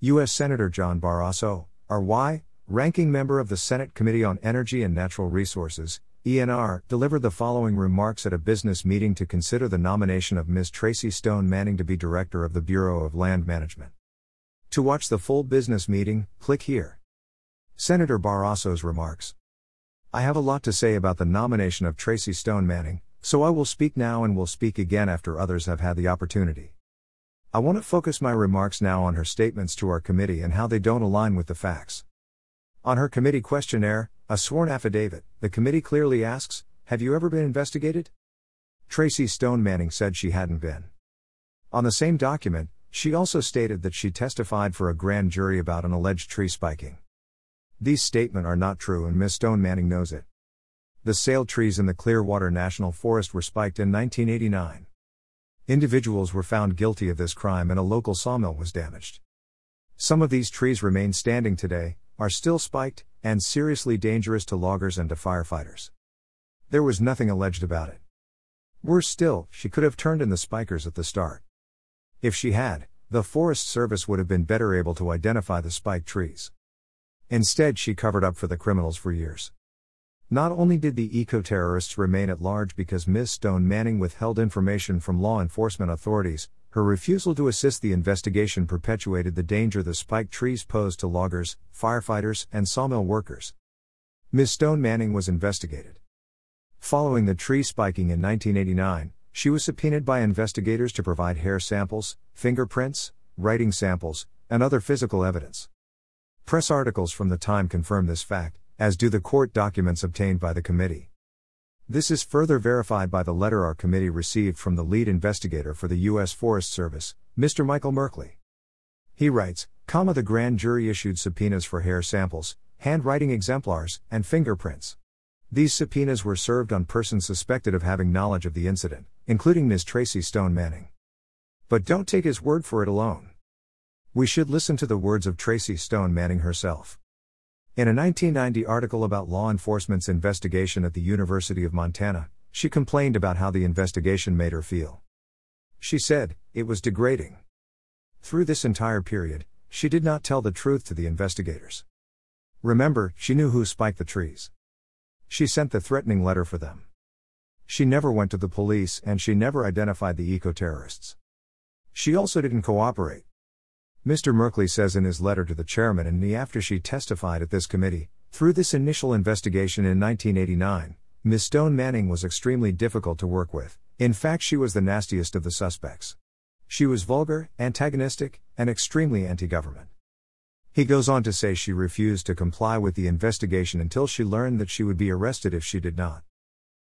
U.S. Senator John Barrasso, R.Y., ranking member of the Senate Committee on Energy and Natural Resources, ENR, delivered the following remarks at a business meeting to consider the nomination of Ms. Tracy Stone Manning to be Director of the Bureau of Land Management. To watch the full business meeting, click here. Senator Barrasso's remarks. I have a lot to say about the nomination of Tracy Stone Manning, so I will speak now and will speak again after others have had the opportunity. I want to focus my remarks now on her statements to our committee and how they don't align with the facts. On her committee questionnaire, a sworn affidavit, the committee clearly asks Have you ever been investigated? Tracy Stone Manning said she hadn't been. On the same document, she also stated that she testified for a grand jury about an alleged tree spiking. These statements are not true and Ms. Stone Manning knows it. The sale trees in the Clearwater National Forest were spiked in 1989. Individuals were found guilty of this crime and a local sawmill was damaged. Some of these trees remain standing today, are still spiked, and seriously dangerous to loggers and to firefighters. There was nothing alleged about it. Worse still, she could have turned in the spikers at the start. If she had, the Forest Service would have been better able to identify the spiked trees. Instead, she covered up for the criminals for years. Not only did the eco terrorists remain at large because Ms. Stone Manning withheld information from law enforcement authorities, her refusal to assist the investigation perpetuated the danger the spiked trees posed to loggers, firefighters, and sawmill workers. Ms. Stone Manning was investigated. Following the tree spiking in 1989, she was subpoenaed by investigators to provide hair samples, fingerprints, writing samples, and other physical evidence. Press articles from the time confirm this fact, as do the court documents obtained by the committee. This is further verified by the letter our committee received from the lead investigator for the U.S. Forest Service, Mr. Michael Merkley. He writes, comma, the grand jury issued subpoenas for hair samples, handwriting exemplars, and fingerprints. These subpoenas were served on persons suspected of having knowledge of the incident, including Ms. Tracy Stone Manning. But don't take his word for it alone. We should listen to the words of Tracy Stone Manning herself. In a 1990 article about law enforcement's investigation at the University of Montana, she complained about how the investigation made her feel. She said, it was degrading. Through this entire period, she did not tell the truth to the investigators. Remember, she knew who spiked the trees. She sent the threatening letter for them. She never went to the police and she never identified the eco terrorists. She also didn't cooperate. Mr. Merkley says in his letter to the chairman and me after she testified at this committee, through this initial investigation in 1989, Ms. Stone Manning was extremely difficult to work with. In fact, she was the nastiest of the suspects. She was vulgar, antagonistic, and extremely anti government. He goes on to say she refused to comply with the investigation until she learned that she would be arrested if she did not.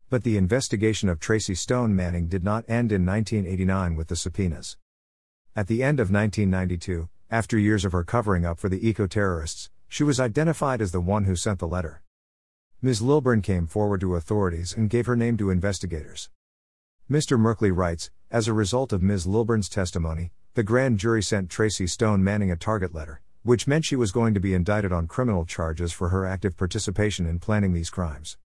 But the investigation of Tracy Stone Manning did not end in 1989 with the subpoenas. At the end of 1992, after years of her covering up for the eco terrorists, she was identified as the one who sent the letter. Ms. Lilburn came forward to authorities and gave her name to investigators. Mr. Merkley writes As a result of Ms. Lilburn's testimony, the grand jury sent Tracy Stone Manning a target letter, which meant she was going to be indicted on criminal charges for her active participation in planning these crimes.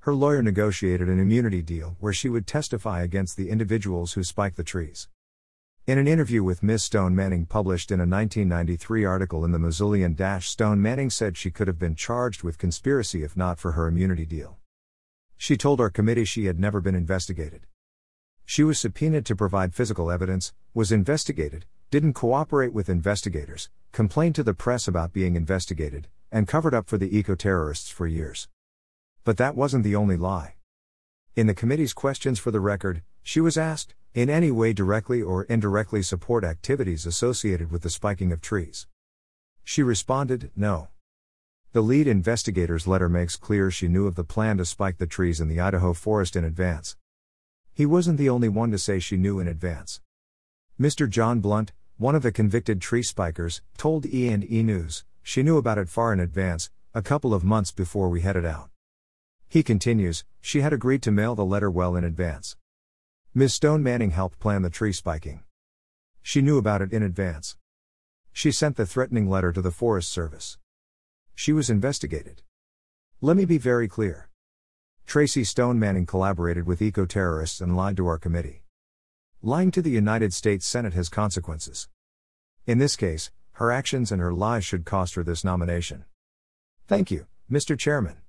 Her lawyer negotiated an immunity deal where she would testify against the individuals who spiked the trees. In an interview with Ms. Stone Manning published in a 1993 article in the Missoulian Stone Manning said she could have been charged with conspiracy if not for her immunity deal. She told our committee she had never been investigated. She was subpoenaed to provide physical evidence, was investigated, didn't cooperate with investigators, complained to the press about being investigated, and covered up for the eco terrorists for years. But that wasn't the only lie. In the committee's questions for the record, she was asked, in any way directly or indirectly support activities associated with the spiking of trees? She responded, no. The lead investigator's letter makes clear she knew of the plan to spike the trees in the Idaho forest in advance. He wasn't the only one to say she knew in advance. Mr. John Blount, one of the convicted tree spikers, told E&E News, she knew about it far in advance, a couple of months before we headed out. He continues, she had agreed to mail the letter well in advance. Ms. Stone Manning helped plan the tree spiking. She knew about it in advance. She sent the threatening letter to the Forest Service. She was investigated. Let me be very clear. Tracy Stone Manning collaborated with eco terrorists and lied to our committee. Lying to the United States Senate has consequences. In this case, Her actions and her lies should cost her this nomination. Thank you, Mr. Chairman.